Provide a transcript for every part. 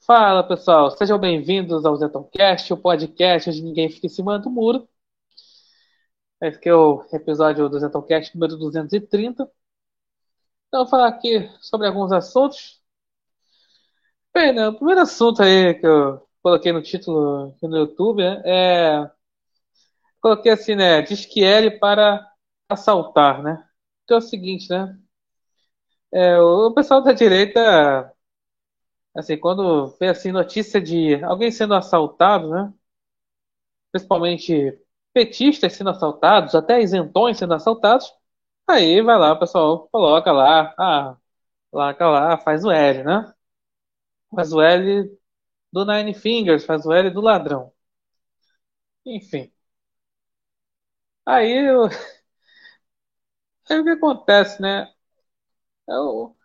Fala pessoal, sejam bem-vindos ao Zetoncast, o podcast onde ninguém fica em cima do muro. Esse aqui é o episódio do Zetoncast número 230. Então, vou falar aqui sobre alguns assuntos. Bem, né, o primeiro assunto aí que eu coloquei no título no YouTube né, é. Coloquei assim, né? Diz que ele para assaltar, né? Então é o seguinte, né? É, o pessoal da direita assim, quando vê assim notícia de alguém sendo assaltado, né? Principalmente petistas sendo assaltados, até isentões sendo assaltados, aí vai lá, o pessoal coloca lá, ah, coloca lá, faz o L, né? Faz o L do Nine Fingers, faz o L do ladrão. Enfim. Aí, eu... aí o que acontece, né? Eu,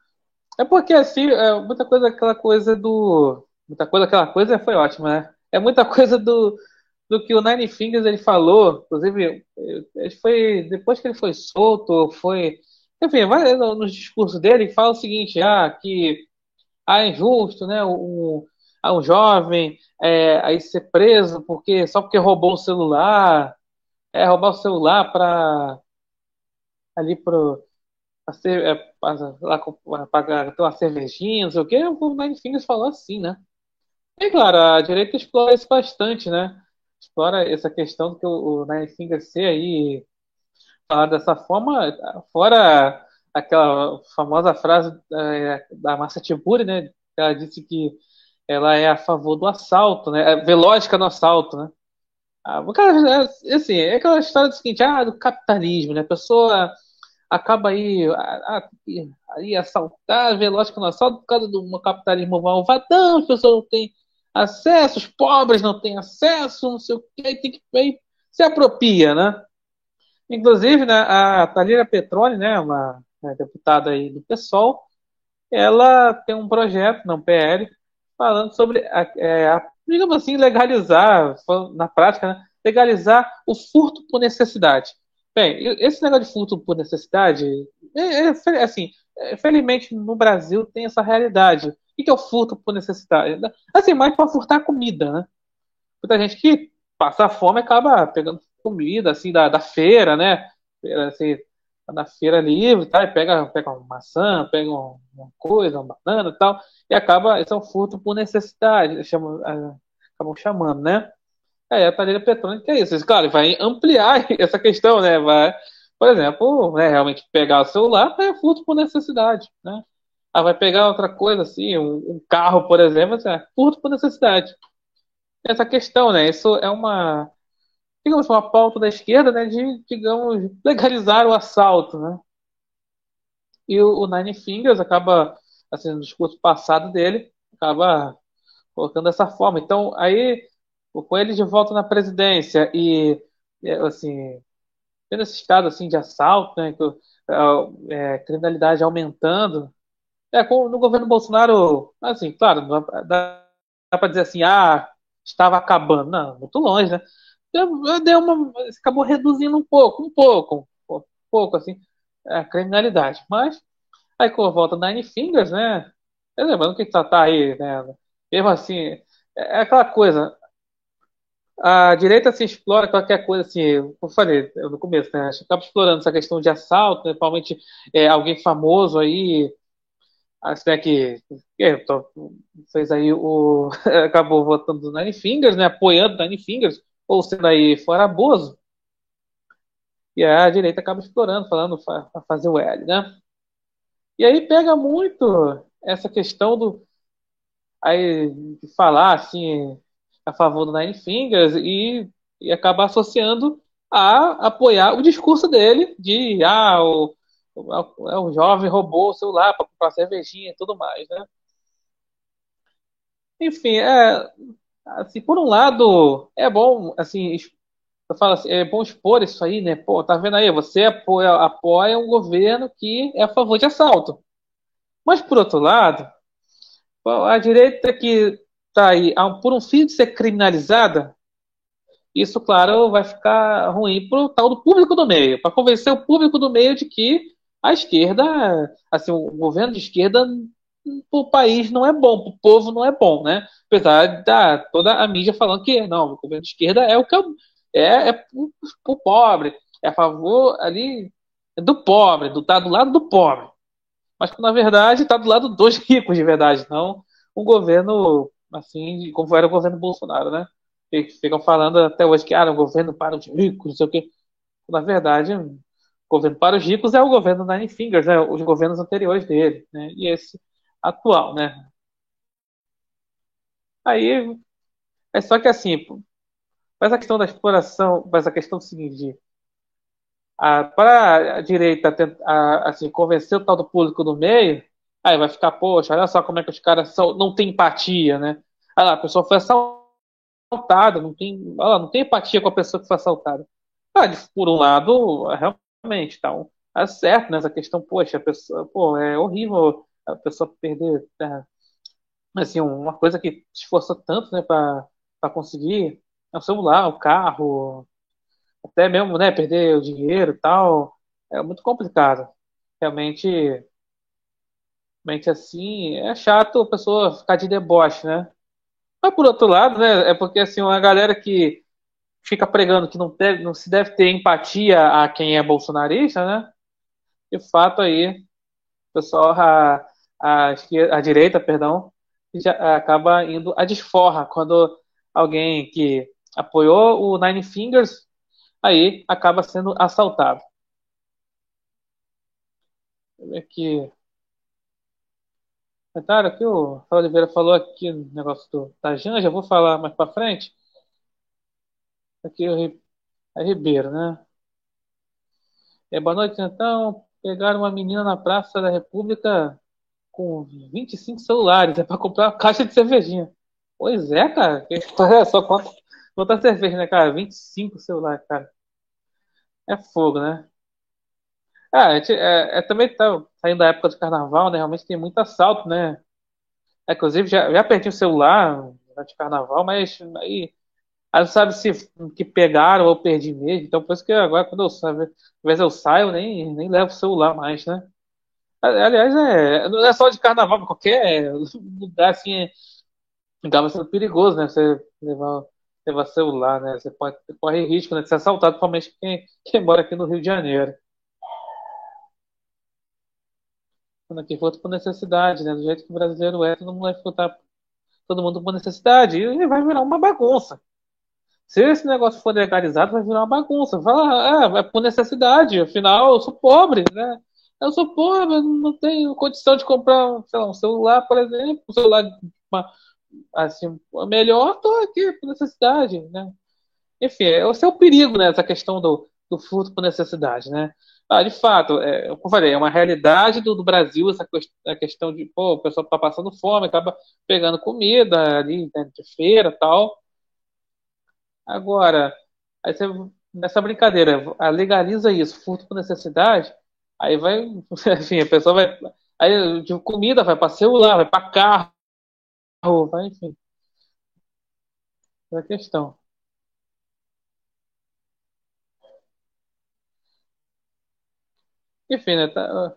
é porque assim, é muita coisa, aquela coisa do. Muita coisa, aquela coisa foi ótima, né? É muita coisa do, do que o Nine Fingers ele falou. Inclusive, ele foi. Depois que ele foi solto, foi. Enfim, vai nos discursos dele fala o seguinte, ah, que ah, é injusto, né? Um, um jovem é, aí ser preso porque só porque roubou o celular, é roubar o celular para ali pro ser, é, lá pagar ter uma cervejinha, não sei o que, o Nine Fingers falou assim, né? E claro, a direita explora isso bastante, né? Explora essa questão do que o, Nine Fingers ser aí falar dessa forma, fora aquela famosa frase é, da Massa Tiburi, né? Ela disse que ela é a favor do assalto, né? É velógica no assalto, né? Ah, cara, é, assim, é aquela história do seguinte, ah, do capitalismo, né? A pessoa acaba aí, aí assaltar, velótica no assalto por causa do capitalismo malvadão, as pessoas não têm acesso, os pobres não têm acesso, não sei o que, tem que aí, se apropria, né? Inclusive, né, a Thalira Petroni, né, uma, uma deputada aí do PSOL, ela tem um projeto, não PL, falando sobre, é, digamos assim, legalizar, na prática, né, legalizar o furto por necessidade. Bem, esse negócio de furto por necessidade, é, é, assim, é, felizmente no Brasil tem essa realidade. O que é o furto por necessidade? Assim, mais para furtar comida, né? Muita gente que passa fome acaba pegando comida, assim, da, da feira, né? Assim, tá na feira livre, tá? E pega, pega uma maçã, pega uma, coisa, uma banana e tal, e acaba, esse é um furto por necessidade, chamam, acabam chamando, né? É, a parede eletrônica é isso. Claro, vai ampliar essa questão, né? Vai, por exemplo, né, realmente pegar o celular é furto por necessidade, né? Ah, vai pegar outra coisa assim, um, um carro, por exemplo, é furto por necessidade. Essa questão, né? Isso é uma, digamos, uma pauta da esquerda, né? De, digamos, legalizar o assalto, né? E o, o Nine Fingers acaba, assim, no discurso passado dele, acaba colocando dessa forma. Então, aí com ele de volta na presidência e, assim, tendo esse estado assim, de assalto, né, é, criminalidade aumentando, é, com, no governo Bolsonaro, assim, claro, dá, dá para dizer assim, ah, estava acabando. Não, muito longe, né? Deu, uma, acabou reduzindo um pouco, um pouco, um pouco, assim, a criminalidade. Mas, aí com a volta Nine Fingers, né? Lembrando que tá, tá aí, né? Mesmo assim, é, é aquela coisa, a direita se explora qualquer coisa assim, eu falei no começo, né? Acaba explorando essa questão de assalto, né? principalmente é, alguém famoso aí, assim, né, que, que tô, fez aí o. acabou votando no Nine Fingers, né? Apoiando Nine Fingers, ou sendo aí fora Bozo. E a direita acaba explorando, falando para fazer o L, né? E aí pega muito essa questão do. Aí, de falar assim a favor do Nine Fingers e, e acabar associando a apoiar o discurso dele de ah, o, é o jovem roubou o celular para comprar cervejinha e tudo mais, né? Enfim, é, assim, por um lado, é bom, assim, eu falo assim, é bom expor isso aí, né? Pô, tá vendo aí? Você apoia, apoia um governo que é a favor de assalto. Mas, por outro lado, a direita que está aí por um fim de ser criminalizada, isso, claro, vai ficar ruim para o tal do público do meio, para convencer o público do meio de que a esquerda, assim, o governo de esquerda o país não é bom, para o povo não é bom, né? Apesar da toda a mídia falando que não, o governo de esquerda é o que é, é o pobre, é a favor ali do pobre, do tá do lado do pobre. Mas na verdade está do lado dos ricos de verdade, não um governo assim como era o governo Bolsonaro, né? Que ficam falando até hoje que ah, o governo para os ricos, não sei o quê. Na verdade, o governo para os ricos é o governo Nine Fingers, né? Os governos anteriores dele, né? E esse atual, né? Aí é só que assim, mas a questão da exploração, mas a questão do seguinte, para a direita tentar, assim, convencer o tal do público do meio, aí vai ficar, poxa, olha só como é que os caras são, não tem empatia, né? Ah, a pessoa foi assaltada, não tem, lá, não tem empatia com a pessoa que foi assaltada. Ah, por um lado, realmente, tá, é certo nessa questão, poxa, a pessoa, pô, é horrível a pessoa perder, né, assim, uma coisa que esforça tanto, né, para conseguir é o celular, o carro, até mesmo, né, perder o dinheiro e tal, é muito complicado. Realmente, realmente assim, é chato a pessoa ficar de deboche, né? Mas por outro lado, né, é porque assim, uma galera que fica pregando que não, deve, não se deve ter empatia a quem é bolsonarista, né? De fato aí, o pessoal, a, a, a direita, perdão, já acaba indo a desforra quando alguém que apoiou o Nine Fingers aí acaba sendo assaltado. Aqui. Comentário aqui, o Oliveira falou aqui no negócio do, da Janja, vou falar mais para frente. Aqui o é Ribeiro, né? É, boa noite, então. Pegaram uma menina na Praça da República com 25 celulares, é para comprar uma caixa de cervejinha. Pois é, cara. É só conta, conta cerveja, né, cara? 25 celulares, cara. É fogo, né? Ah, é, é, também tá saindo da época do carnaval, né? Realmente tem muito assalto, né? É, inclusive, já, já perdi o celular durante o carnaval, mas aí, aí não sabe se que pegaram ou perdi mesmo. Então, por isso que agora, quando eu saio, às vezes eu saio, nem, nem levo o celular mais, né? Aliás, é, não é só de carnaval, qualquer lugar assim é, acaba sendo perigoso, né? Você levar, levar celular, né? Você pode correr risco né, de ser assaltado, principalmente quem, quem mora aqui no Rio de Janeiro. Quando aqui for por necessidade, né? Do jeito que o brasileiro é, todo mundo vai escutar todo mundo por necessidade e vai virar uma bagunça. Se esse negócio for legalizado, vai virar uma bagunça. Fala, ah, vai por necessidade, afinal, eu sou pobre, né? Eu sou pobre, não tenho condição de comprar, sei lá, um celular, por exemplo, um celular uma, assim, melhor, tô aqui por necessidade, né? Enfim, esse é o perigo, né? Essa questão do, do furto por necessidade, né? Ah, de fato, é, como eu falei, é uma realidade do, do Brasil essa a questão de, pô, o pessoal tá passando fome, acaba pegando comida ali né, de feira tal. Agora, aí você, nessa brincadeira, legaliza isso, furto por necessidade, aí vai, enfim, a pessoa vai, aí de comida vai para celular, vai para carro, vai, enfim. É a questão. Enfim, né? Tá,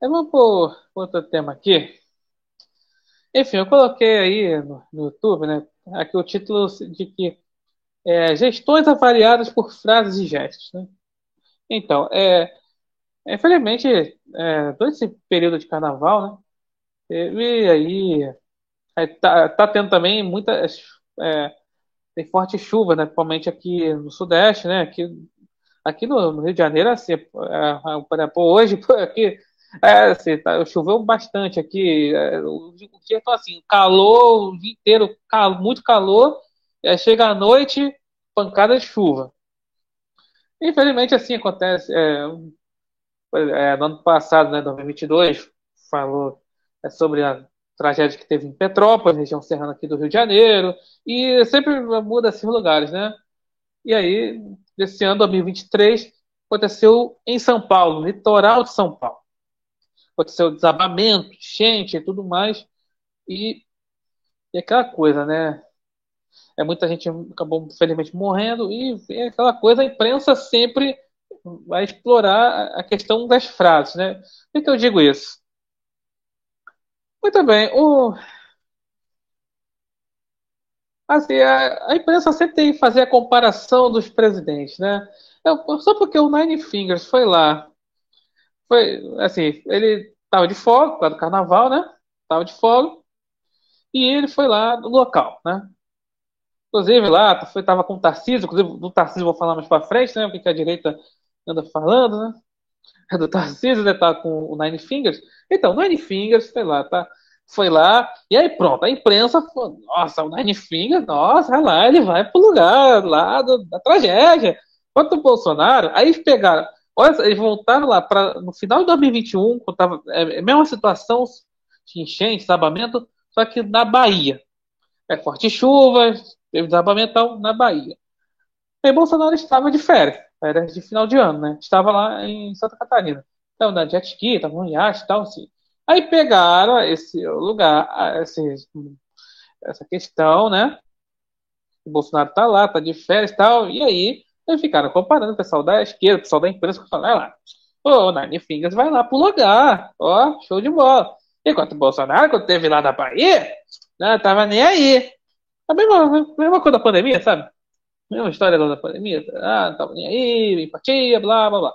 vamos por outro tema aqui. Enfim, eu coloquei aí no, no YouTube, né? Aqui o título de que é, gestões avaliadas por frases e gestos, né? Então, é, infelizmente, é, durante esse período de carnaval, né? Teve aí, aí tá, tá tendo também muitas é, tem forte chuva, né? Principalmente aqui no Sudeste, né? Aqui Aqui no, Rio de Janeiro, assim, é, é, por exemplo, hoje, aqui, é, assim, tá, choveu bastante aqui. É, o dia tá assim, calor o dia inteiro, cal, muito calor, é, chega à noite, pancada de chuva. Infelizmente, assim acontece. É, é, no ano passado, né, 2022, falou sobre a tragédia que teve em Petrópolis, região serrana aqui do Rio de Janeiro, e sempre muda esses lugares, né? E aí, desse ano, 2023, aconteceu em São Paulo, litoral de São Paulo. Aconteceu desabamento, enchente e tudo mais. E, e aquela coisa, né? É, muita gente acabou, infelizmente, morrendo. E é aquela coisa, a imprensa sempre vai explorar a questão das frases, né? Por que eu digo isso? Muito bem. O... Assim, a, a imprensa sempre tem que fazer a comparação dos presidentes, né? Eu, só porque o Nine Fingers foi lá, foi assim, ele estava de folga, por do carnaval, né? Tava de folga. E ele foi lá no local, né? Inclusive lá, foi, tava com o Tarcísio, inclusive do Tarcísio vou falar mais pra frente, né? O que a direita anda falando, né? Do Tarcísio, né? Tá com o Nine Fingers. Então, Nine Fingers, sei lá, tá? Foi lá, e aí pronto, a imprensa falou, nossa, o Nine Fingers, nossa, lá, ele vai pro lugar lá do, da tragédia. Quanto o Bolsonaro, aí pegaram, olha, eles voltaram lá para no final de 2021, quando tava, é, é mesma situação de enchente, desabamento, só que na Bahia. É forte chuva, teve desabamento na Bahia. E Bolsonaro estava de férias, de final de ano, né? Estava lá em Santa Catarina. Estava na jet ski, estava no iate e tal, assim. Aí pegaram esse lugar, esse, essa questão, né? O Bolsonaro tá lá, tá de férias e tal, e aí eles ficaram comparando o pessoal da esquerda, o pessoal da imprensa, que falaram, lá, ô, Nine Fingers vai lá pro lugar, ó, show de bola. Enquanto o Bolsonaro, quando teve lá na Bahia, não tava nem aí. A mesma, a mesma coisa da pandemia, sabe? Mesma história da pandemia. Ah, não tava nem aí, empatia, blá, blá, blá.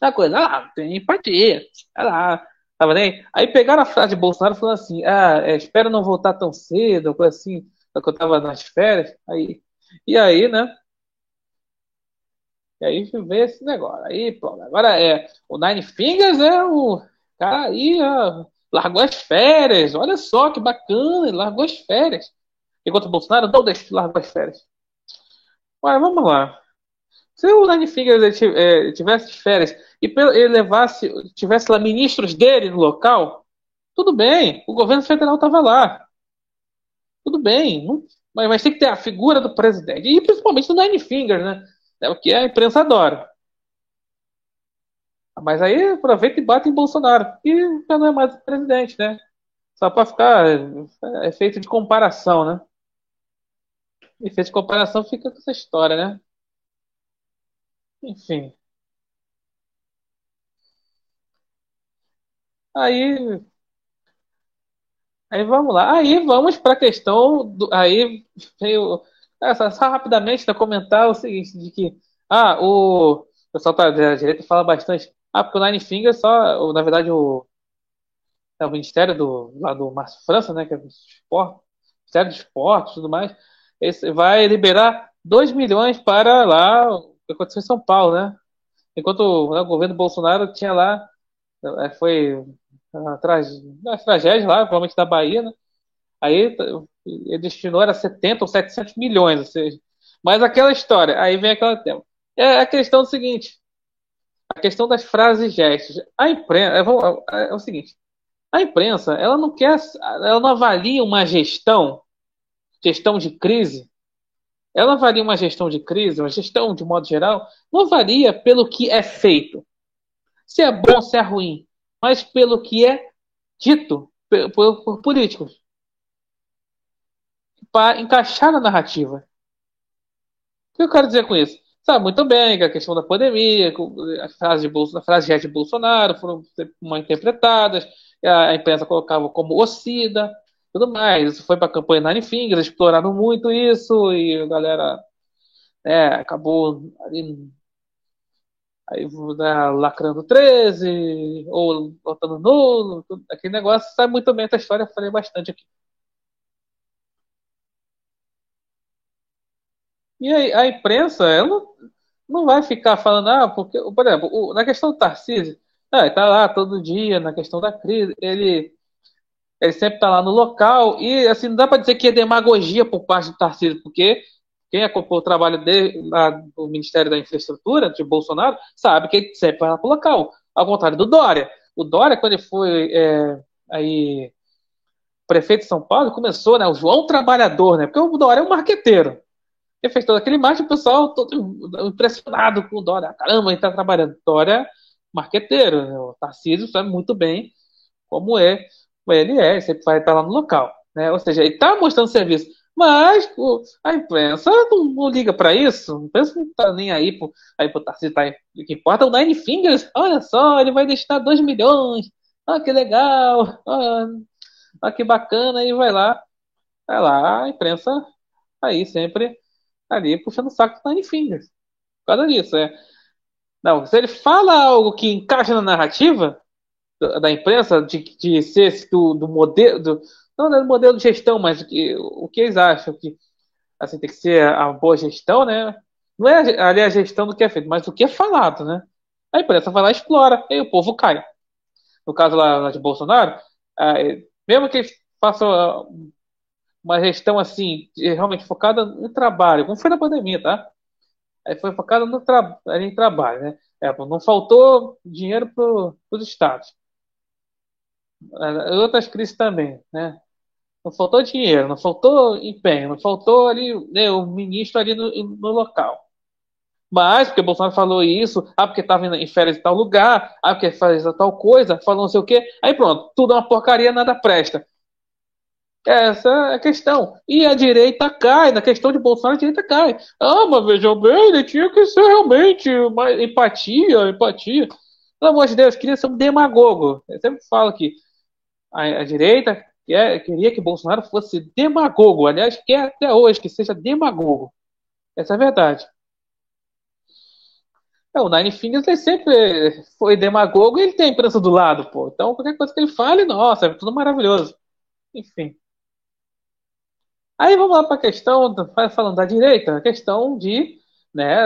A coisa, ah, tem empatia. Ah lá, tava nem aí. pegaram a frase de Bolsonaro falando assim, ah, é, espero não voltar tão cedo, coisa assim, quando eu tava nas férias. Aí, e aí, né? E aí veio esse negócio. Aí, pronto. Agora é. O Nine Fingers é o cara aí, ó, largou as férias. Olha só que bacana, ele largou as férias. Enquanto o Bolsonaro não deixou largar as férias. Mas vamos lá. Se o Nine Fingers é, tivesse férias e ele levasse, tivesse lá ministros dele no local, tudo bem, o governo federal estava lá. Tudo bem, mas, mas, tem que ter a figura do presidente. E principalmente do Nine Fingers, né? É o que a imprensa adora. Mas aí aproveita e bate em Bolsonaro. E já não é mais presidente, né? Só para ficar é, é feito de comparação, né? Efeito de comparação fica com essa história, né? Enfim. Aí, aí vamos lá. Aí vamos para a questão do, aí veio essa, só rapidamente para comentar o seguinte de que ah, o, o pessoal tá, da direita fala bastante. Ah, porque o Nine Fingers só, na verdade o é o Ministério do lá do Márcio França, né, que é do esporte, Ministério de Esportes e tudo mais, esse, vai liberar 2 milhões para lá o que aconteceu em São Paulo, né? Enquanto né, o governo Bolsonaro tinha lá, é, foi atrás das tragédias lá, provavelmente da Bahia, né? Aí ele destinou era 70 ou 700 milhões, ou seja, mas aquela história, aí vem aquela tema. É a questão do seguinte, a questão das frases e gestos. A imprensa, é, o seguinte, a imprensa, ela não quer, ela não avalia uma gestão gestão de crise, ela varia uma gestão de crise, uma gestão de modo geral, não varia pelo que é feito, se é bom, se é ruim, mas pelo que é dito por, por, políticos para encaixar na narrativa. O que eu quero dizer com isso? Sabe muito bem que a questão da pandemia, as frases de, Bolso, as frases de Bolsonaro foram mal interpretadas, a imprensa colocava como ocida, tudo mais. Isso foi para a campanha Nine Fingers, exploraram muito isso e a galera é, acabou ali, aí, né, lacrando 13 ou botando nulo, tudo, aquele negócio. Sabe muito bem essa história, falei bastante aqui. E aí, a imprensa, ela não vai ficar falando, ah, porque, por exemplo, o, na questão do Tarcísio, ah, está lá todo dia na questão da crise, ele ele sempre está lá no local e assim não dá para dizer que é demagogia por parte do Tarcísio, porque quem acompanhou o trabalho no Ministério da Infraestrutura de Bolsonaro sabe que ele sempre vai lá para o local, ao contrário do Dória. O Dória, quando ele foi é, aí prefeito de São Paulo, começou, né, o João Trabalhador, né, porque o Dória é um marqueteiro. Ele fez todo aquele marketing, o pessoal todo impressionado com o Dória. Caramba, ele está trabalhando. Dória, marqueteiro, né? o Tarcísio sabe muito bem como é ele é, sempre vai estar lá no local. Né? Ou seja, ele está mostrando serviço. Mas o, a imprensa não, não liga para isso. A imprensa não está nem aí para aí pro Tarcísio. Tá, o que importa é o Nine Fingers. Olha só, ele vai destinar 2 milhões. Ah, que legal. Ah, que bacana, e vai lá, vai lá, a imprensa aí sempre ali puxando o saco do Nine Fingers. Por causa disso, é. Não, se ele fala algo que encaixa na narrativa da, imprensa, de, de ser do, do modelo, do, não é do modelo de gestão, mas que, o que eles acham que assim, tem que ser a boa gestão, né? Não é ali a gestão do que é feito, mas do que é falado, né? A imprensa vai lá e explora, e o povo cai. No caso lá, de Bolsonaro, é, mesmo que ele faça uma gestão assim, realmente focada no trabalho, como foi na pandemia, tá? Aí foi focada no tra em trabalho, né? É, não faltou dinheiro para os estados. Outras crises também, né? Não faltou dinheiro, não faltou empenho, não faltou ali né, o ministro ali no, no local. Mas, porque Bolsonaro falou isso, ah, porque estava em férias em tal lugar, ah, porque faz tal coisa, falou não sei o quê, aí pronto, tudo é uma porcaria, nada presta. Essa é a questão. E a direita cai, na questão de Bolsonaro, a direita cai. Ah, mas vejam bem, ele tinha que ser realmente uma empatia, empatia. Pelo amor de Deus, queria ser um demagogo. Eu sempre falo que a, a direita quer, queria que Bolsonaro fosse demagogo. Aliás, quer até hoje que seja demagogo. Essa é a verdade. É, o Nine Fingers ele sempre foi demagogo e ele tem a imprensa do lado, pô. Então, qualquer coisa que ele fale, nossa, é tudo maravilhoso. Enfim. Aí vamos lá para a questão, falando da direita, a questão de, né,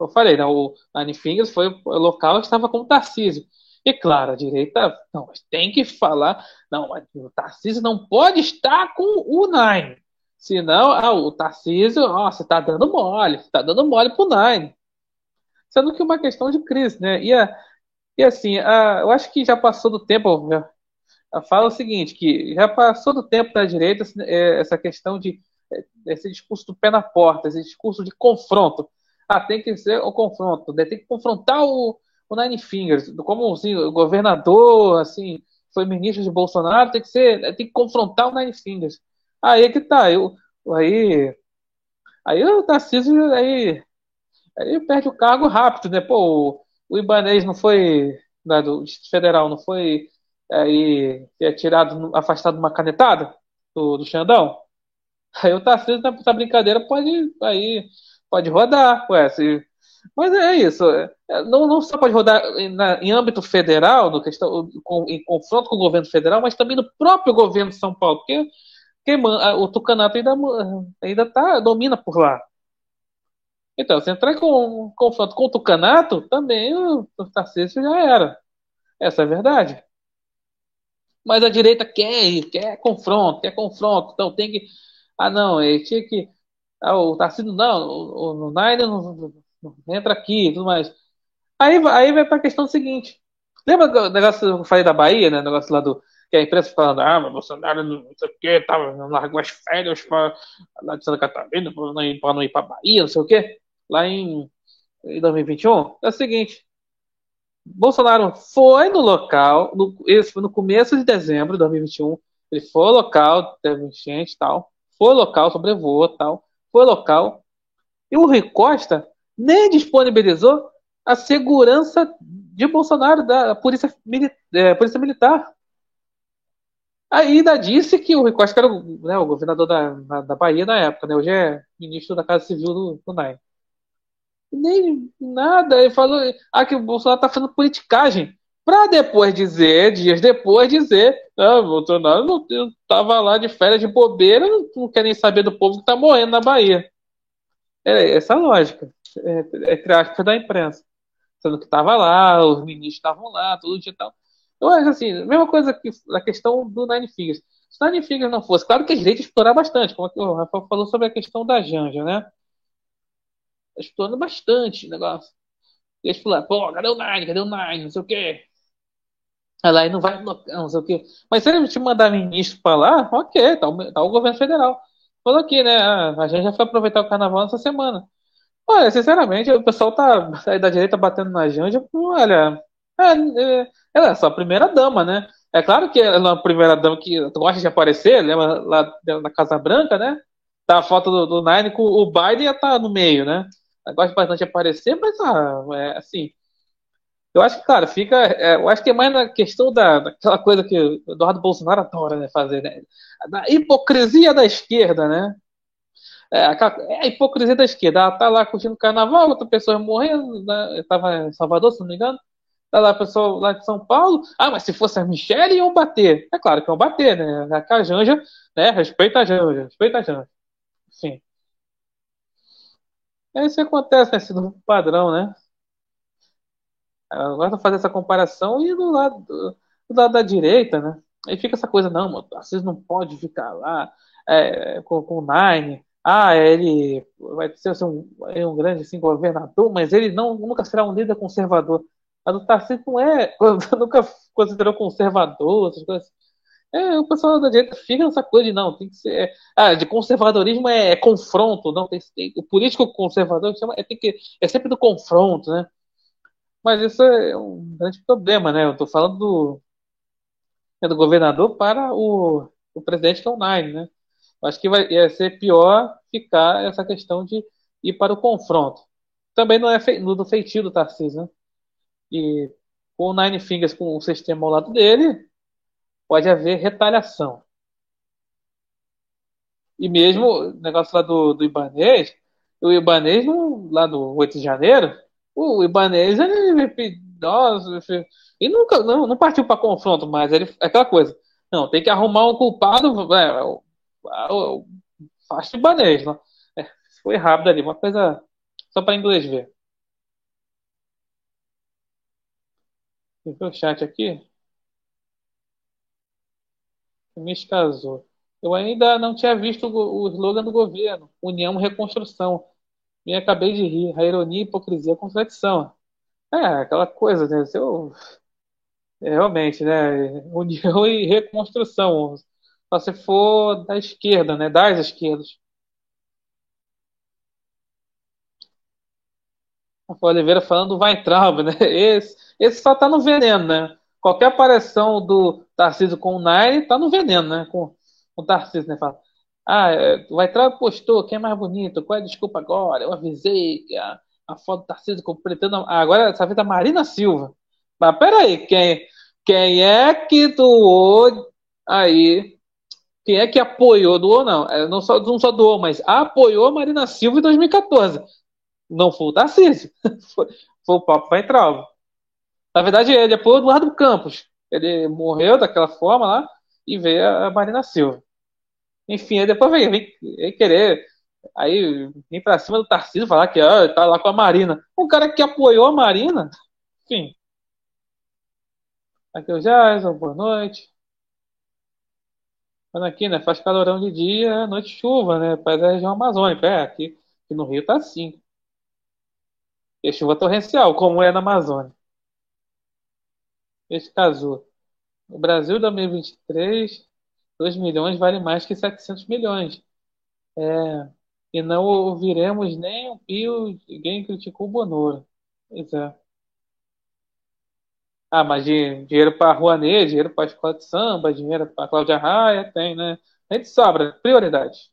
eu falei, né, o Nine Fingers foi o local que estava com o Tarcísio. E claro, a direita, não, tem que falar, não, o Tarcísio não pode estar com o Nine. Senão, ah, o Tarcísio, ó, você está dando mole, está dando mole pro Nine. Sendo que uma questão de crise, né? E, a, e assim, a, eu acho que já passou do tempo, fala o seguinte, que já passou do tempo da direita é, essa questão de é, esse discurso do pé na porta, esse discurso de confronto. Ah, tem que ser o confronto, né? tem que confrontar o, o Nine Fingers, como assim, o governador, assim, foi ministro de Bolsonaro, tem que ser, tem que confrontar o Nine Fingers. Aí é que tá, eu, aí, aí o Tarcísio aí, aí perde o cargo rápido, né? Pô, o, o Ibanez não foi, né, do Distrito Federal, não foi aí é tirado, afastado uma canetada do, do Xandão. Aí o Tarcísio nessa brincadeira pode aí pode rodar, ué, se, mas é isso. É, não, não só pode rodar na, em âmbito federal, no questão, com, em confronto com o governo federal, mas também no próprio governo de São Paulo, porque quem, o Tucanato ainda, ainda tá, domina por lá. Então, se entrar com confronto com o Tucanato, também o, o Tarcísio já era. Essa é a verdade. Mas a direita quer, quer confronto, quer confronto. Então tem que. Ah, não, ele tinha que. Ah, o Tarcísio, não, o, o Nainer não, não, entra aqui tudo mais. Aí, aí vai para a questão seguinte. Lembra do negócio que eu falei da Bahia, né? O negócio lá do. Que a imprensa falando, ah, mas Bolsonaro não sei o quê, tava, largou as férias para lá de Santa Catarina, para não ir para Bahia, não sei o quê. Lá em, em 2021. É o seguinte. Bolsonaro foi no local, no, isso foi no começo de dezembro de 2021. Ele foi ao local, teve enchente e tal. Foi ao local, sobrevoou tal. Foi ao local. E o Rui Costa nem disponibilizou a segurança de Bolsonaro, da Polícia, é, Polícia Militar. Ainda disse que o Rui Costa era o, né, o governador da, da Bahia na época, né? Hoje é ministro da Casa Civil do, do nem nada. Ele falou ah, que o Bolsonaro está fazendo politicagem. Para depois dizer, dias depois, dizer: ah, Bolsonaro não estava lá de férias de bobeira, não, não quer nem saber do povo que está morrendo na Bahia. É essa a lógica, é, entre aspas, da imprensa. Sendo que estava lá, os ministros estavam lá, tudo dia e tal. Eu acho assim, a mesma coisa que a questão do Nine Fingers. Se o Nine Fingers não fosse, claro que a direita explorar bastante, como o Rafael falou sobre a questão da Janja, né? explorando bastante o negócio. Eles falaram, pô, cadê o Nine? Cadê o Nine? Não sei o quê. Ela aí não vai, não sei o quê. Mas se ele te mandar ministro pra lá, ok, tá o, tá o governo federal. Falou aqui, né? A gente já foi aproveitar o carnaval essa semana. Olha, sinceramente, o pessoal tá aí da direita batendo na Janja, olha, é, é, ela é só a primeira dama, né? É claro que ela é a primeira dama que gosta de aparecer, lembra lá na Casa Branca, né? Tá a foto do, do Nine com o Biden estar tá no meio, né? gosta bastante de aparecer, mas ah, é, assim, Eu acho que, cara, fica. É, eu acho que é mais na questão da, daquela coisa que o Eduardo Bolsonaro adora né, fazer, né? Da hipocrisia da esquerda, né? É, é a hipocrisia da esquerda. Ela tá lá curtindo carnaval, outra pessoa morrendo, né? estava em Salvador, se não me engano. Tá lá a pessoa lá de São Paulo. Ah, mas se fosse a Michelle, iam bater. É claro que iam bater, né? A Janja, né? Respeita a Janja, respeita a Janja. Enfim. É isso que acontece nesse novo padrão, né? Agora vou fazer essa comparação e do lado, do lado da direita, né? Aí fica essa coisa, não, vocês não pode ficar lá é, com, com o Nine. Ah, ele vai ser um, é um grande assim, governador, mas ele não, nunca será um líder conservador. A do Tarcísio não é, nunca considerou conservador, essas coisas. É, o pessoal da direita fica nessa coisa de não, tem que ser. Ah, de conservadorismo é, é confronto, não tem, tem, O político conservador chama, é, tem que, é sempre do confronto, né? Mas isso é um grande problema, né? Eu estou falando do, é do governador para o, o presidente que é o Nine, né? Acho que vai ia ser pior ficar essa questão de ir para o confronto. Também não é fe, do feitio do Tarcísio, né? E com o Nine Fingers com o sistema ao lado dele, pode haver retaliação. E mesmo o negócio lá do, do Ibanês, o Ibanês, lá do 8 de janeiro, o Ibanês, ele, nossa, e nunca, não, não partiu para confronto, mas ele, é aquela coisa. Não, tem que arrumar um culpado, é, o, o, faz o Ibanês, não. É, foi rápido ali, uma coisa só para inglês ver. Tem o chat aqui. Me casou. Eu ainda não tinha visto o slogan do governo, União Reconstrução. Me acabei de rir. A ironia, a hipocrisia, a contradição. É, aquela coisa, né? Eu, é, realmente, né? União e reconstrução. Se for da esquerda, né? Das esquerdas. Rafael Oliveira falando do Weintraub, né? Esse, esse só tá no veneno, né? Qualquer aparição do Tarcísio com o Nair tá no veneno, né? Com, com o Tarcísio, né? Fala, ah, é, o Weintraub postou, quem é mais bonito? Qual é a desculpa agora? Eu avisei que a, a foto do Tarcísio completando. Ah, agora essa vez da Marina Silva. Mas peraí, quem, quem é que doou aí? Quem é que apoiou? Doou não. É, não só, não só doou, mas apoiou a Marina Silva em 2014. Não foi o Tarcísio. Foi, foi o Papo Weintraub. Na verdade, ele apoiou o Eduardo Campos. Ele morreu daquela forma lá e veio a Marina Silva. Enfim, aí depois vem, vem, vem querer aí vem pra cima do Tarcísio falar que ó, tá lá com a Marina. Um cara que apoiou a Marina, enfim. Aqui o Jason, boa noite. Olha aqui, né? Faz calorão de dia, noite chuva, né? Faz a região amazônica. É, aqui, aqui no Rio tá assim. E chuva torrencial, como é na Amazônia. Este caso. O Brasil 2023, 2 milhões vale mais que 700 milhões. É, e não ouviremos nem um pio quem criticou o Bonoro. Pois é. Ah, mas dinheiro para Rouanet, dinheiro para a escola de samba, dinheiro para Cláudia Raia, tem, né? A gente sobra, prioridade.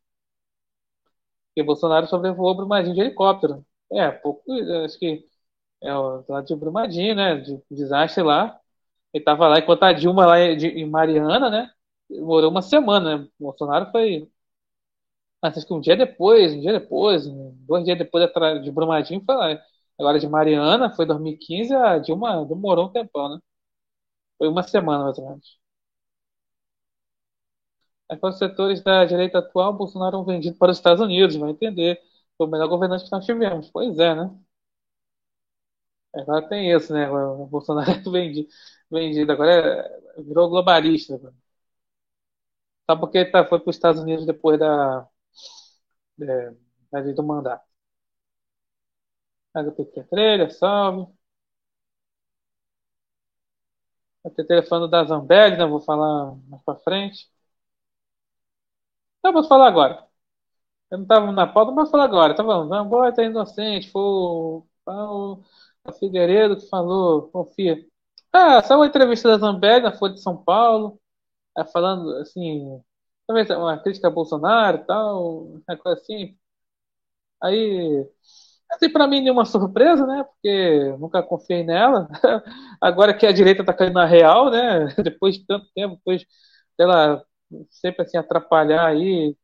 Porque Bolsonaro sobrevoou Brumadinho de helicóptero. É, pouco, acho que é o lado de Brumadinho, né? De desastre lá. Ele tava lá enquanto a Dilma lá em Mariana, né? Demorou uma semana, né? Bolsonaro foi acho que um dia depois, um dia depois, dois dias depois de Brumadinho foi lá. Agora de Mariana, foi 2015, a Dilma demorou um tempão, né? Foi uma semana, mais ou menos. Aí, os setores da direita atual, Bolsonaro é vendido para os Estados Unidos, vai entender. Foi o melhor governante que nós tivemos. Pois é, né? Agora tem isso, né? O Bolsonaro é vendido, vendido. agora é, virou globalista. Só porque tá, foi para os Estados Unidos depois da, é, do mandato. HPT Trelha, salve. A TT falando da Zambelli, né? Vou falar mais pra frente. Não, posso falar agora. Eu não estava na pauta, mas vou falar agora. Tá falando, Zambelli tá inocente. Foi o, o, o Figueiredo que falou, confia. Ah, saiu uma entrevista da Zambelli na Folha de São Paulo, falando assim, talvez uma crítica a Bolsonaro e tal, uma coisa assim. Aí, Assim, para mim, nenhuma surpresa, né? Porque nunca confiei nela. Agora que a direita tá caindo na real, né? Depois de tanto tempo, depois dela sempre assim atrapalhar aí,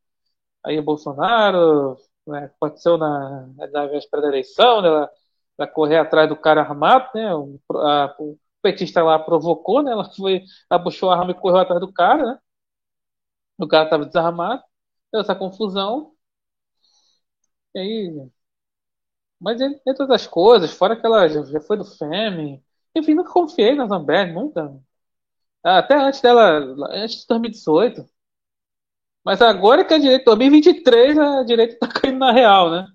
aí o Bolsonaro, né? aconteceu na, na véspera da eleição, né? ela, correr atrás do cara armado, né? O, a, o petista lá provocou, né? Ela foi, ela a arma e correu atrás do cara, né? O cara estava desarmado, deu essa confusão. E aí. Mas entre outras coisas, fora que ela já foi do FEME. Enfim, nunca confiei na Zambelli, nunca. Até antes dela, antes de 2018. Mas agora que a direita, 2023, a direita tá caindo na real, né?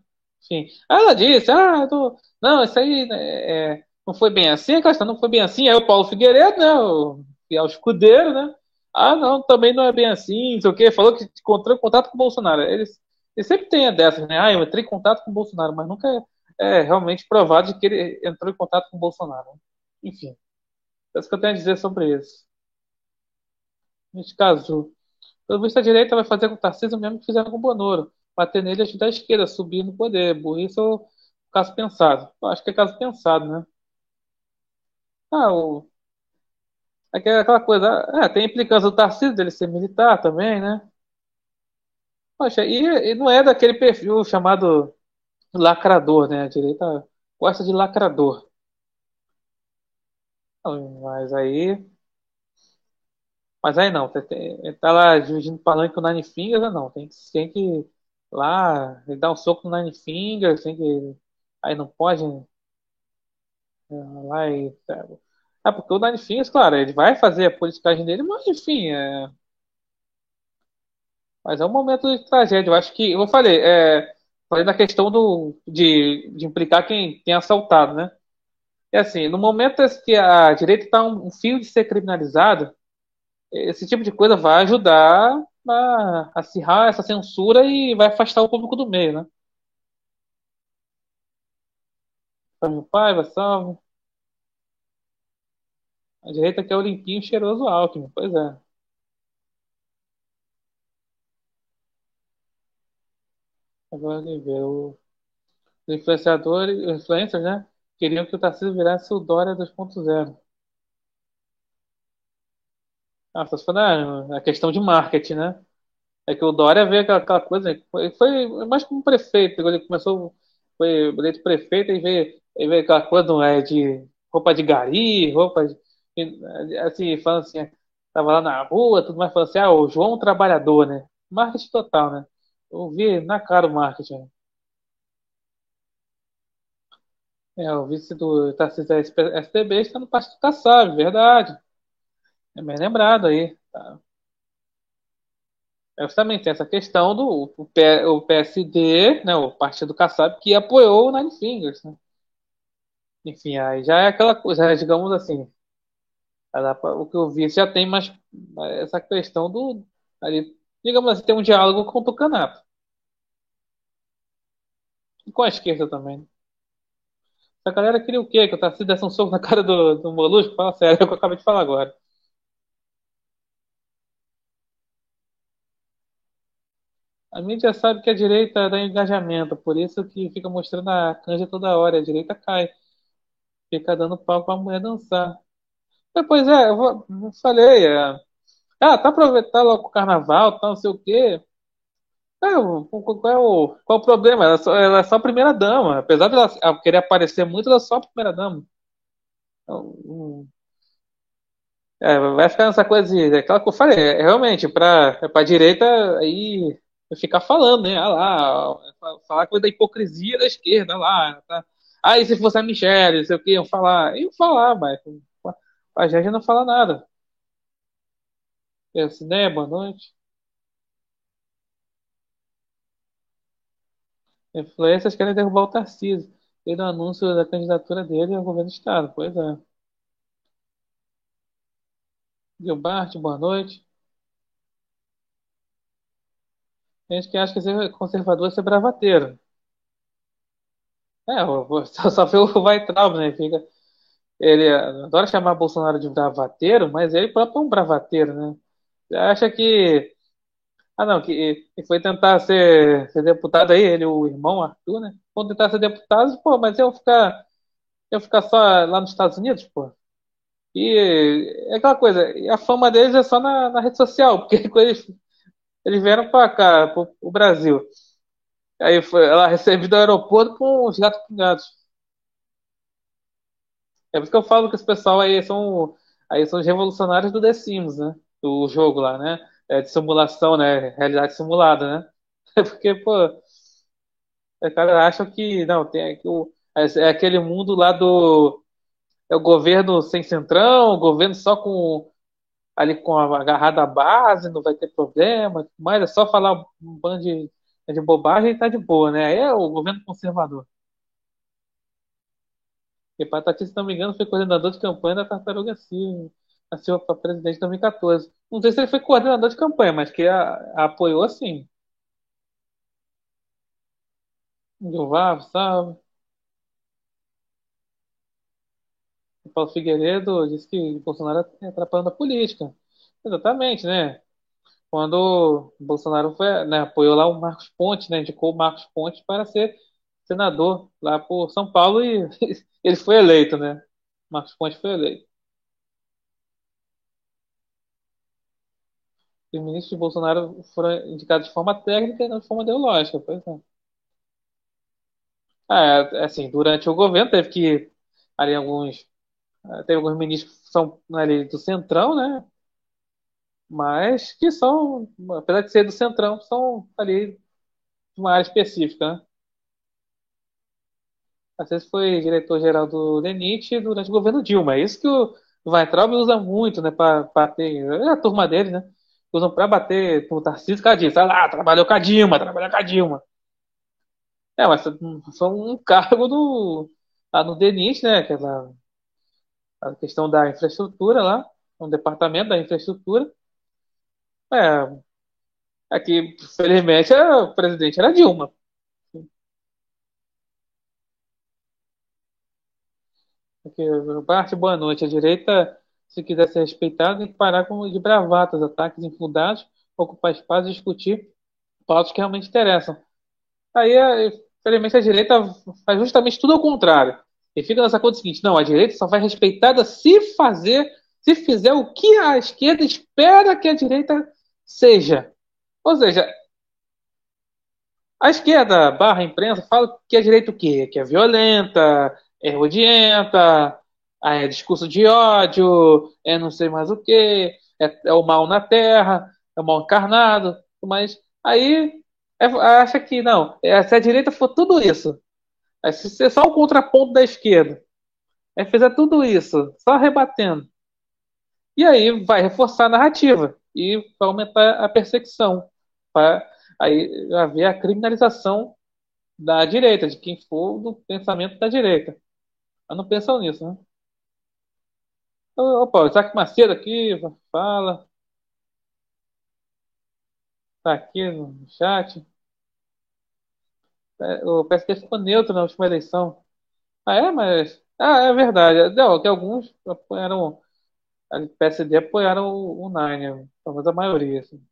Enfim. Ela disse, ah, tô... não, isso aí né, é, não foi bem assim, a questão não foi bem assim. Aí o Paulo Figueiredo, né, o, o escudeiro, né? Ah, não, também não é bem assim, não sei o quê. Falou que encontrou contato com o Bolsonaro. Eles, eles sempre têm a dessas, né? Ah, eu entrei em contato com o Bolsonaro, mas nunca é, é realmente provado de que ele entrou em contato com o Bolsonaro. Enfim, é isso que eu tenho a dizer sobre isso. Neste caso, pelo visto, a direita vai fazer com o Tarcísio mesmo que fizeram com o Bonoro. Bater nele e ajudar a esquerda subir no poder. Burrice ou caso pensado? Eu acho que é caso pensado, né? Ah, o, Aquela, aquela coisa, é, tem implicância do Tarcísio dele ser militar também, né? Poxa, e, e não é daquele perfil chamado lacrador, né? A direita gosta de lacrador. Mas aí. Mas aí não, tá lá dividindo palanque com o Nine Fingers, não. Tem que, tem que lá dar um soco no Nine Fingers, tem que. Aí não pode. É, lá e. É porque o Nine Fingers, claro, ele vai fazer a politicagem dele, mas enfim, é... Mas é um momento de tragédia. Eu acho que, eu falei, é, falei da questão do, de, de implicar quem tem assaltado, né? É assim, no momento que a direita está um, um fio de ser criminalizado, esse tipo de coisa vai ajudar a acirrar essa censura e vai afastar o público do meio, né? Meu pai, vai salve. A direita quer o limpinho, cheiroso Alckmin. Pois é. Agora ver. O... Os influenciadores, influencers, né? Queriam que o Tarcísio virasse o Dória 2.0. Ah, só se for a questão de marketing, né? É que o Dória veio aquela, aquela coisa, foi, foi mais como prefeito, ele começou, foi eleito prefeito e veio, veio aquela coisa é, de roupa de gari, roupa de, assim, falando assim, tava lá na rua, tudo mais, falando assim, ah, o João Trabalhador, né? Marketing total, né? Eu vi na cara o marketing. É, o vice do Tarcísio STB está no Partido Kassab, verdade. É bem lembrado aí. Tá. É justamente essa questão do o, o PSD, né, o Partido Kassab, que apoiou o Nine Fingers. Né? Enfim, aí já é aquela coisa, digamos assim, o que eu vi já tem mais essa questão do. Ali, digamos assim, tem um diálogo com o Tucanato. E com a esquerda também. A galera queria o quê? Que o Tarcísio desse um soco na cara do, do Molusco? Fala sério, é o que eu acabei de falar agora. A mídia sabe que a direita dá engajamento, por isso que fica mostrando a canja toda hora, a direita cai. Fica dando pau pra mulher dançar. É, pois é, eu, vou, eu falei, é, ah, tá aproveitando logo o carnaval, tá, não sei o quê. É, qual, é o, qual é o problema? Ela é só, ela é só a primeira dama. Apesar de ela querer aparecer muito, ela é só primeira dama. Então, é, vai ficar nessa coisa de, é aquela que eu falei, é, realmente, para a direita aí ficar falando, né? Ah lá, falar coisa da hipocrisia da esquerda, lá, tá? Ah, e se fosse a Michelle, não sei o que, iam falar. Iam falar, mas a gente não fala nada. Esse, né? Boa noite. Influências querem derrubar o Tarcísio. Ele o anúncio da candidatura dele ao governo do Estado. Pois é. Gilbert, boa noite. Tem gente que acha que ser conservador é ser bravateiro. É, só vê o Weitraub, né? Fica, ele adora chamar Bolsonaro de bravateiro, mas ele próprio é um bravateiro, né? Acha que Ah, não, que, que foi tentar ser, ser deputado aí, ele, o irmão Arthur, né? Vão tentar ser deputado, pô, mas eu ficar, eu ficar só lá nos Estados Unidos, pô. E é aquela coisa, a fama deles é só na, na rede social, porque eles, eles vieram pra cá, pro, pro Brasil. Aí foi ela recebida do aeroporto com os gatos pingados. É por isso que eu falo que esse pessoal aí são, aí são os revolucionários do The Sims, né? Do jogo lá, né? É de simulação, né? Realidade simulada, né? Porque, pô, os caras acham que, não, tem o, é é aquele mundo lá do. É o governo sem centrão, o governo só com ali com a agarrada à base, não vai ter problema, mas é só falar um bando de, de bobagem e tá de boa, né? Aí é o governo conservador. E Patati, se não me engano, foi coordenador de campanha da Tartaruga Silva, nasceu para presidente em 2014. Não sei se ele foi coordenador de campanha, mas que a, a apoiou sim. Gilvar, salve. O Paulo Figueiredo disse que Bolsonaro está atrapalhando a política. Exatamente, né? Quando Bolsonaro foi, né, apoiou lá o Marcos Pontes, né, indicou o Marcos Pontes para ser senador lá por São Paulo e ele foi eleito, né? Marcos Pontes foi eleito. Os ministros de Bolsonaro foram indicados de forma técnica e não de forma ideológica, pois é. Ah, é, assim, durante o governo teve que ali alguns eh, teve alguns ministros que são ali do Centrão, né? Mas que são, apesar de ser do Centrão, são ali de uma área específica, né? Às vezes foi diretor-geral do DENIT durante o governo Dilma. É isso que o Weintraub usa muito, né? Para bater. É a turma dele, né? Usam para bater no Tarcísio Cadinho. Sai lá, trabalhou com a Dilma, trabalhou com a Dilma. É, mas foi um cargo do, lá no DENIT, né? Que é a, questão da infraestrutura lá, um departamento da infraestrutura. É, aqui, felizmente, o presidente era Dilma. Aqui, parte, boa noite. A direita, se quiser ser respeitada, tem que parar com de bravatas, ataques infundados, ocupar espaço e discutir pautas que realmente interessam. Aí, infelizmente, a direita faz justamente tudo ao contrário. E fica nessa conta seguinte: não, a direita só vai respeitada se fazer, se fizer o que a esquerda espera que a direita seja. Ou seja, a esquerda barra imprensa fala que a direita o quê? Que é violenta, é odienta, é discurso de ódio, é não sei mais o quê, é, é o mal na terra, é o mal encarnado, mas aí é, acha que não, é, se a direita for tudo isso, é, se ser só o contraponto da esquerda, é fizer tudo isso, só rebatendo, e aí vai reforçar a narrativa e vai aumentar a perseguição, para aí haver a criminalização da direita, de quem for do pensamento da direita. Mas não pensam nisso, né? Opa, Isaac Macedo aqui, fala. Tá aqui no chat. É, o PSD ficou neutro na última eleição. Ah, é? Mas. Ah, é verdade. Não, que alguns apoiaram. O PSD apoiaram o, o Nine, a maioria. Assim.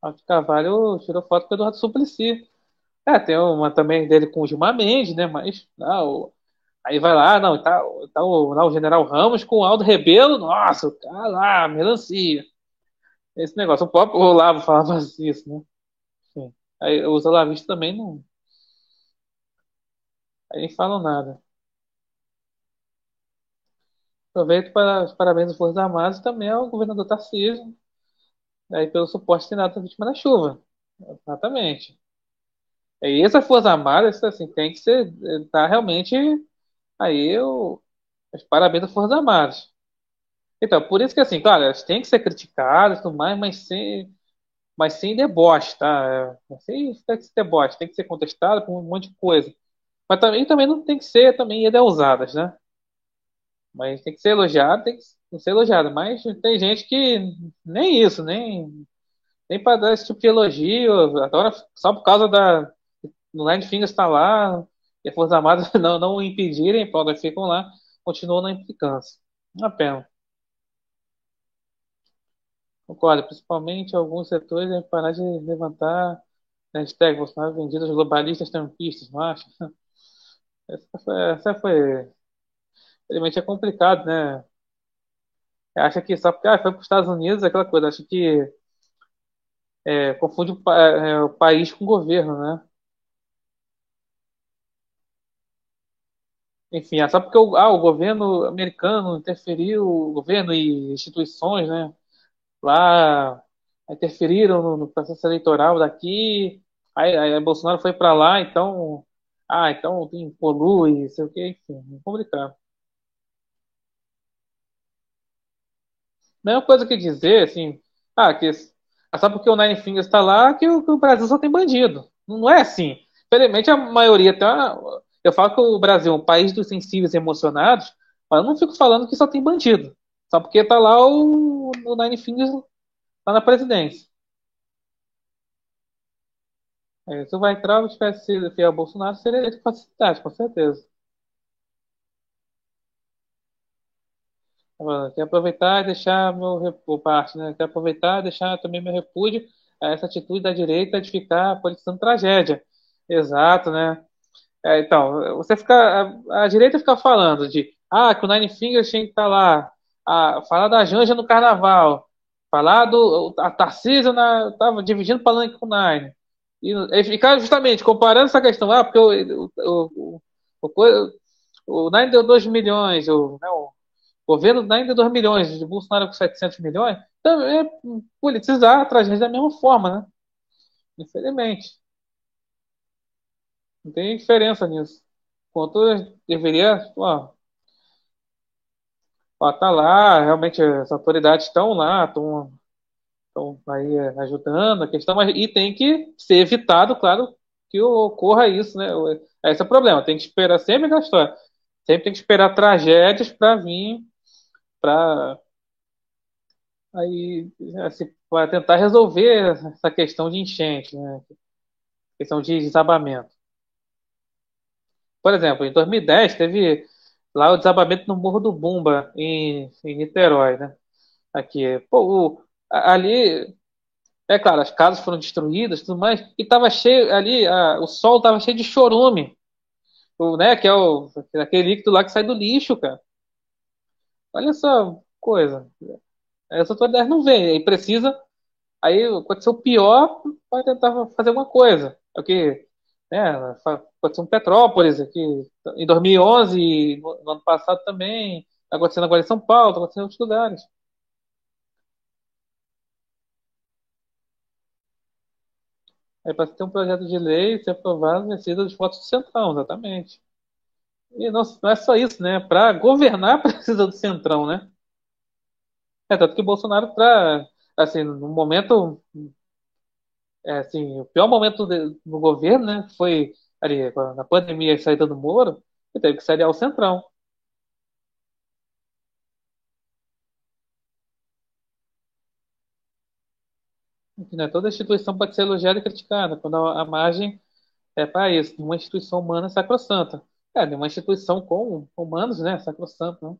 Alto Carvalho tirou foto com o Eduardo Suplicy. É, tem uma também dele com o Gilmar Mendes, né? Mas não, aí vai lá, não, tá, tá o, lá, o General Ramos com o Aldo Rebelo, nossa, o cara lá, melancia. Esse negócio, o próprio Olavo falava isso, né? Sim. Aí os olavistas também não. Aí nem falam nada. Aproveito para os parabéns às Forças Armadas e também ao governador Tarcísio, aí pelo suporte dado vítima da chuva. Exatamente. E essa Força Armada, assim, tem que ser, tá realmente aí eu, parabéns às Forças Armadas. Então, por isso que assim, claro, elas têm que ser criticadas e tudo mais, mas sem, mas sem deboche, tá? Sem, tem que ser deboche, tem que ser contestado por um monte de coisa. Mas também, também não tem que ser também usadas, né? Mas tem que ser elogiado, tem que ser elogiado. Mas tem gente que nem isso, nem, nem para dar esse tipo de elogio, agora só por causa da, no Nine Fingers está lá, e as Forças Armadas não, não o impedirem, podem ficam lá, continuam na implicância. Uma pena. Concordo, principalmente alguns setores devem parar de levantar hashtag Bolsonaro vendido aos globalistas trampistas, acha? Essa foi, essa foi, realmente é complicado, né? Acha que só porque ah, foi para os Estados Unidos, aquela coisa, acha que é, confunde o, é, o país com o governo, né? Enfim, é só porque o, ah, o governo americano interferiu, o governo e instituições, né? Lá interferiram no, no processo eleitoral daqui, aí, aí Bolsonaro foi para lá, então, ah, então tem polui, sei o quê, enfim, é complicado. Mesma coisa que dizer, assim, ah, que ah, só porque o Nine Fingers está lá que o, que o Brasil só tem bandido. Não é assim. Infelizmente, a maioria tá. Eu falo que o Brasil é um país dos sensíveis e emocionados, mas eu não fico falando que só tem bandido. Só porque tá lá o, o Nine Fingers lá na presidência. É, se o Weintraub tivesse sido fiel ao Bolsonaro, seria com facilidade, com certeza. Quero aproveitar e deixar meu repúdio, né? Quero aproveitar e deixar também meu repúdio a essa atitude da direita de ficar politizando tragédia. Exato, né? É, então, você fica, a, a direita fica falando de ah, que o Nine Fingers tinha que estar lá, ah, falar da Janja no carnaval, falar do a Tarcísio na, tava dividindo palanque com o Nine. E, e ficar justamente comparando essa questão, ah, porque o, o, o, o, o Nine deu 2 milhões, o, né, o governo Nine deu 2 milhões, de Bolsonaro com 700 milhões, também é politizar a tragédia da mesma forma, né? Infelizmente. Não tem diferença nisso. Quanto deveria, ó, ó, tá lá, realmente as autoridades estão lá, estão aí é, ajudando a questão, mas e tem que ser evitado, claro, que ocorra isso, né? Esse é o problema, tem que esperar sempre a história. Sempre tem que esperar tragédias para vir, para aí assim, para tentar resolver essa questão de enchente, né? Questão de desabamento. Por exemplo, em 2010 teve lá o desabamento no Morro do Bumba, em, em Niterói, né? Aqui. Pô, o- ali, é claro, as casas foram destruídas, tudo mais, e tava cheio ali, a- o sol tava cheio de chorume, o, né? Que é o, aquele líquido lá que sai do lixo, cara. Olha só, coisa. As autoridades não veem, aí precisa, aí aconteceu o pior, vai tentar fazer alguma coisa. É o que, né? Aconteceu em Petrópolis, aqui, em 2011, e no, no ano passado também, tá acontecendo agora em São Paulo, tá acontecendo em outros lugares. Aí para ter um projeto de lei ser aprovado, precisa dos votos do Centrão, exatamente. E não, não é só isso, né? Para governar precisa do Centrão, né? É tanto que Bolsonaro para assim, no momento, é, assim, o pior momento de- no governo, né? Foi ali na pandemia e saída do Moro, ele teve que sair ao Centrão. Né? Toda instituição pode ser elogiada e criticada, quando a, a margem é para isso. Uma instituição humana sacrossanta. É, uma instituição com humanos, né? Sacrossanta, né?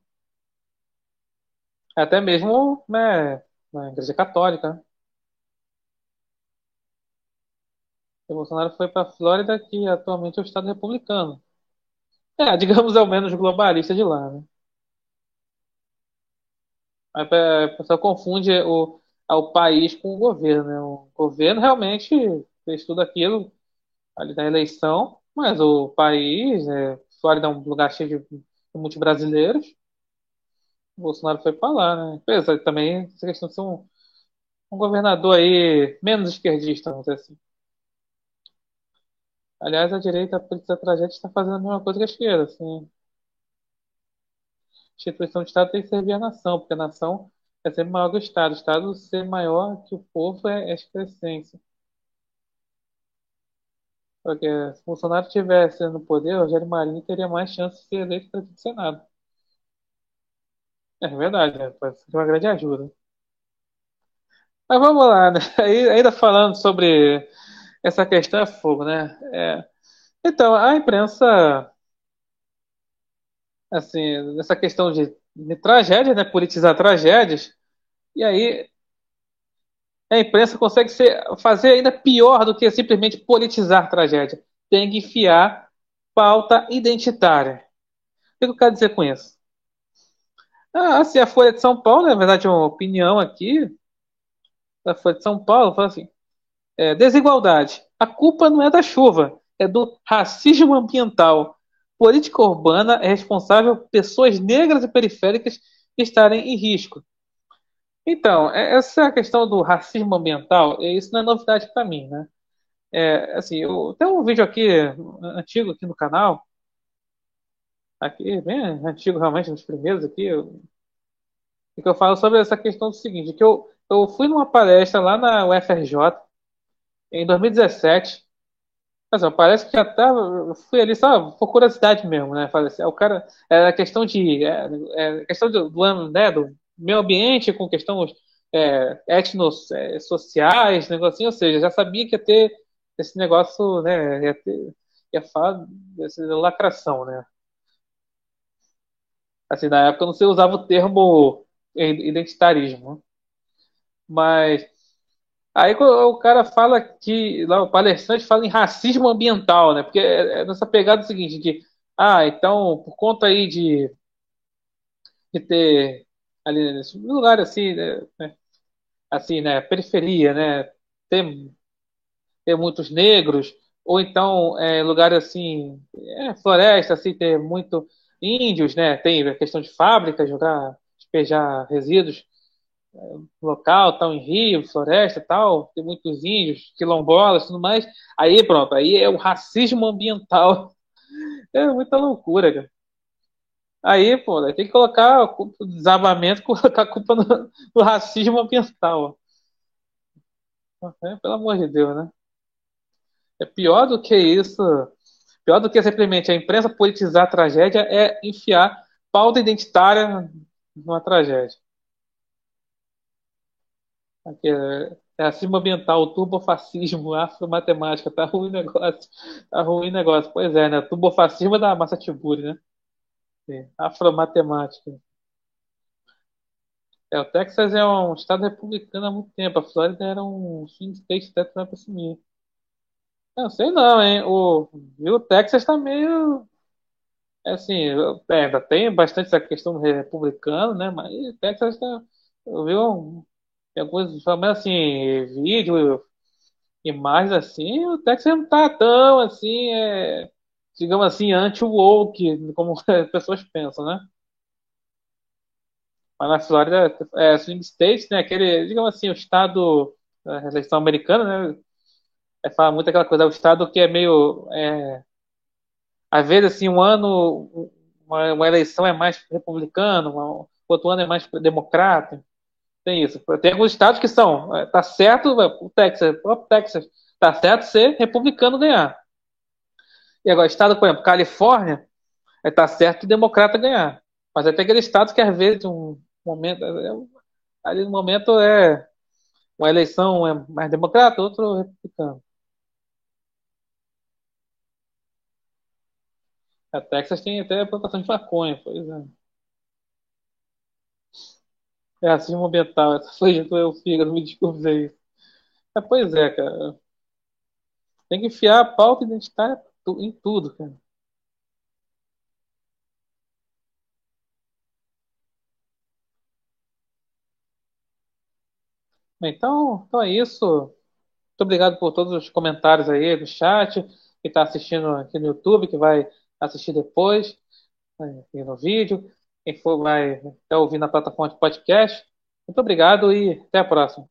Até mesmo, né, na Igreja Católica. Bolsonaro foi para a Flórida, que atualmente é o Estado republicano. É, digamos, é o menos globalista de lá, né? Pessoa confunde o, o país com o governo, né? O governo realmente fez tudo aquilo ali na eleição, mas o país, é, Flórida é um lugar cheio de, de muitos brasileiros, o Bolsonaro foi para lá, né? Também essa questão de ser um, um governador aí menos esquerdista, vamos dizer assim. Aliás, a direita, por essa tragédia, está fazendo a mesma coisa que a esquerda, assim. A instituição de Estado tem que servir à nação, porque a nação é sempre maior que o Estado. O Estado ser maior que o povo é, é excrescência. Porque se Bolsonaro tivesse no poder, o Rogério Marinho teria mais chance de ser eleito para o Senado. É verdade, né? Pode ser uma grande ajuda. Mas vamos lá, né? Ainda falando sobre essa questão é fogo, né? É, então, a imprensa, assim, nessa questão de, de né? Politizar tragédias, e aí a imprensa consegue ser, fazer ainda pior do que simplesmente politizar tragédia. Tem que enfiar pauta identitária. O que eu quero dizer com isso? Ah, assim, a Folha de São Paulo, na verdade, é uma opinião aqui da Folha de São Paulo, fala assim: é, desigualdade. A culpa não é da chuva, é do racismo ambiental. Política urbana é responsável por pessoas negras e periféricas estarem em risco. Então, é, essa questão do racismo ambiental, é, isso não é novidade para mim, né? É, assim, eu, tem um vídeo aqui antigo aqui no canal, aqui bem antigo realmente, nos primeiros aqui, eu, que eu falo sobre essa questão do seguinte, que eu, eu fui numa palestra lá na UFRJ em 2017, mas, parece que até fui ali só por curiosidade mesmo, né? Falei assim, é, o cara, é a questão de, é, é questão do, do, né, do meio ambiente com questões é, etnossociais, negocinho, ou seja, já sabia que ia ter esse negócio, né, ia, ter, ia falar dessa lacração, né? Assim, na época não se usava o termo identitarismo, mas aí o cara fala que, lá o palestrante fala em racismo ambiental, né? Porque é, é nessa pegada seguinte, que, ah, então, por conta aí de, de ter ali nesse lugar assim, né, né, assim, né, periferia, né, ter, ter muitos negros, ou então é, lugar assim, é, floresta, assim, ter muito índios, né, tem a questão de fábricas, jogar, despejar resíduos local, tal, em rio, floresta, tal, tem muitos índios, quilombolas, tudo mais, aí pronto, aí é o racismo ambiental, é muita loucura, cara. Aí, pô, tem que colocar do desabamento, colocar a culpa no, no racismo ambiental. É, pelo amor de Deus, né? É pior do que isso. Pior do que simplesmente a imprensa politizar a tragédia é enfiar pauta identitária numa tragédia. Aqui é, é racismo ambiental, turbofascismo, afromatemática, tá ruim negócio. Tá ruim negócio. Pois é, né? Turbofascismo é da Massa Tiburi, né? Afromatemática. É, o Texas é um estado republicano há muito tempo. A Flórida era um swing state até Trump assumir. Não sei não, hein? O, o Texas tá meio. É assim, é, ainda tem bastante essa questão do republicano, né? Mas o Texas tá. Eu um, alguns, menos assim, vídeo, imagens assim, o Texas não tá tão assim. É, digamos assim, anti-woke, como as pessoas pensam, né? Mas na Flórida, é, swing state, né? Aquele, digamos assim, o estado, a eleição americana, né? É, fala muito aquela coisa, o estado que é meio, é, às vezes, assim, um ano, uma, uma eleição é mais republicano, uma, outro ano é mais democrata. Tem isso. Tem alguns estados que são, é, tá certo, o Texas, o próprio Texas, tá certo ser republicano ganhar. E agora, estado, por exemplo, Califórnia, é, certo o democrata ganhar. Mas até aquele estado que às vezes um momento, é, ali no momento é uma eleição é mais democrata, outro republicano. A Texas tem até plantação de maconha, pois é. É assim ambiental, essa foi o fígado, me desculpe aí. É, pois é, cara. Tem que enfiar a pauta identitária em tudo, cara. Então, então é isso. Muito obrigado por todos os comentários aí do chat, que está assistindo aqui no YouTube, que vai assistir depois, né, aqui no vídeo, quem for vai estar ouvindo na plataforma de podcast. Muito obrigado e até a próxima.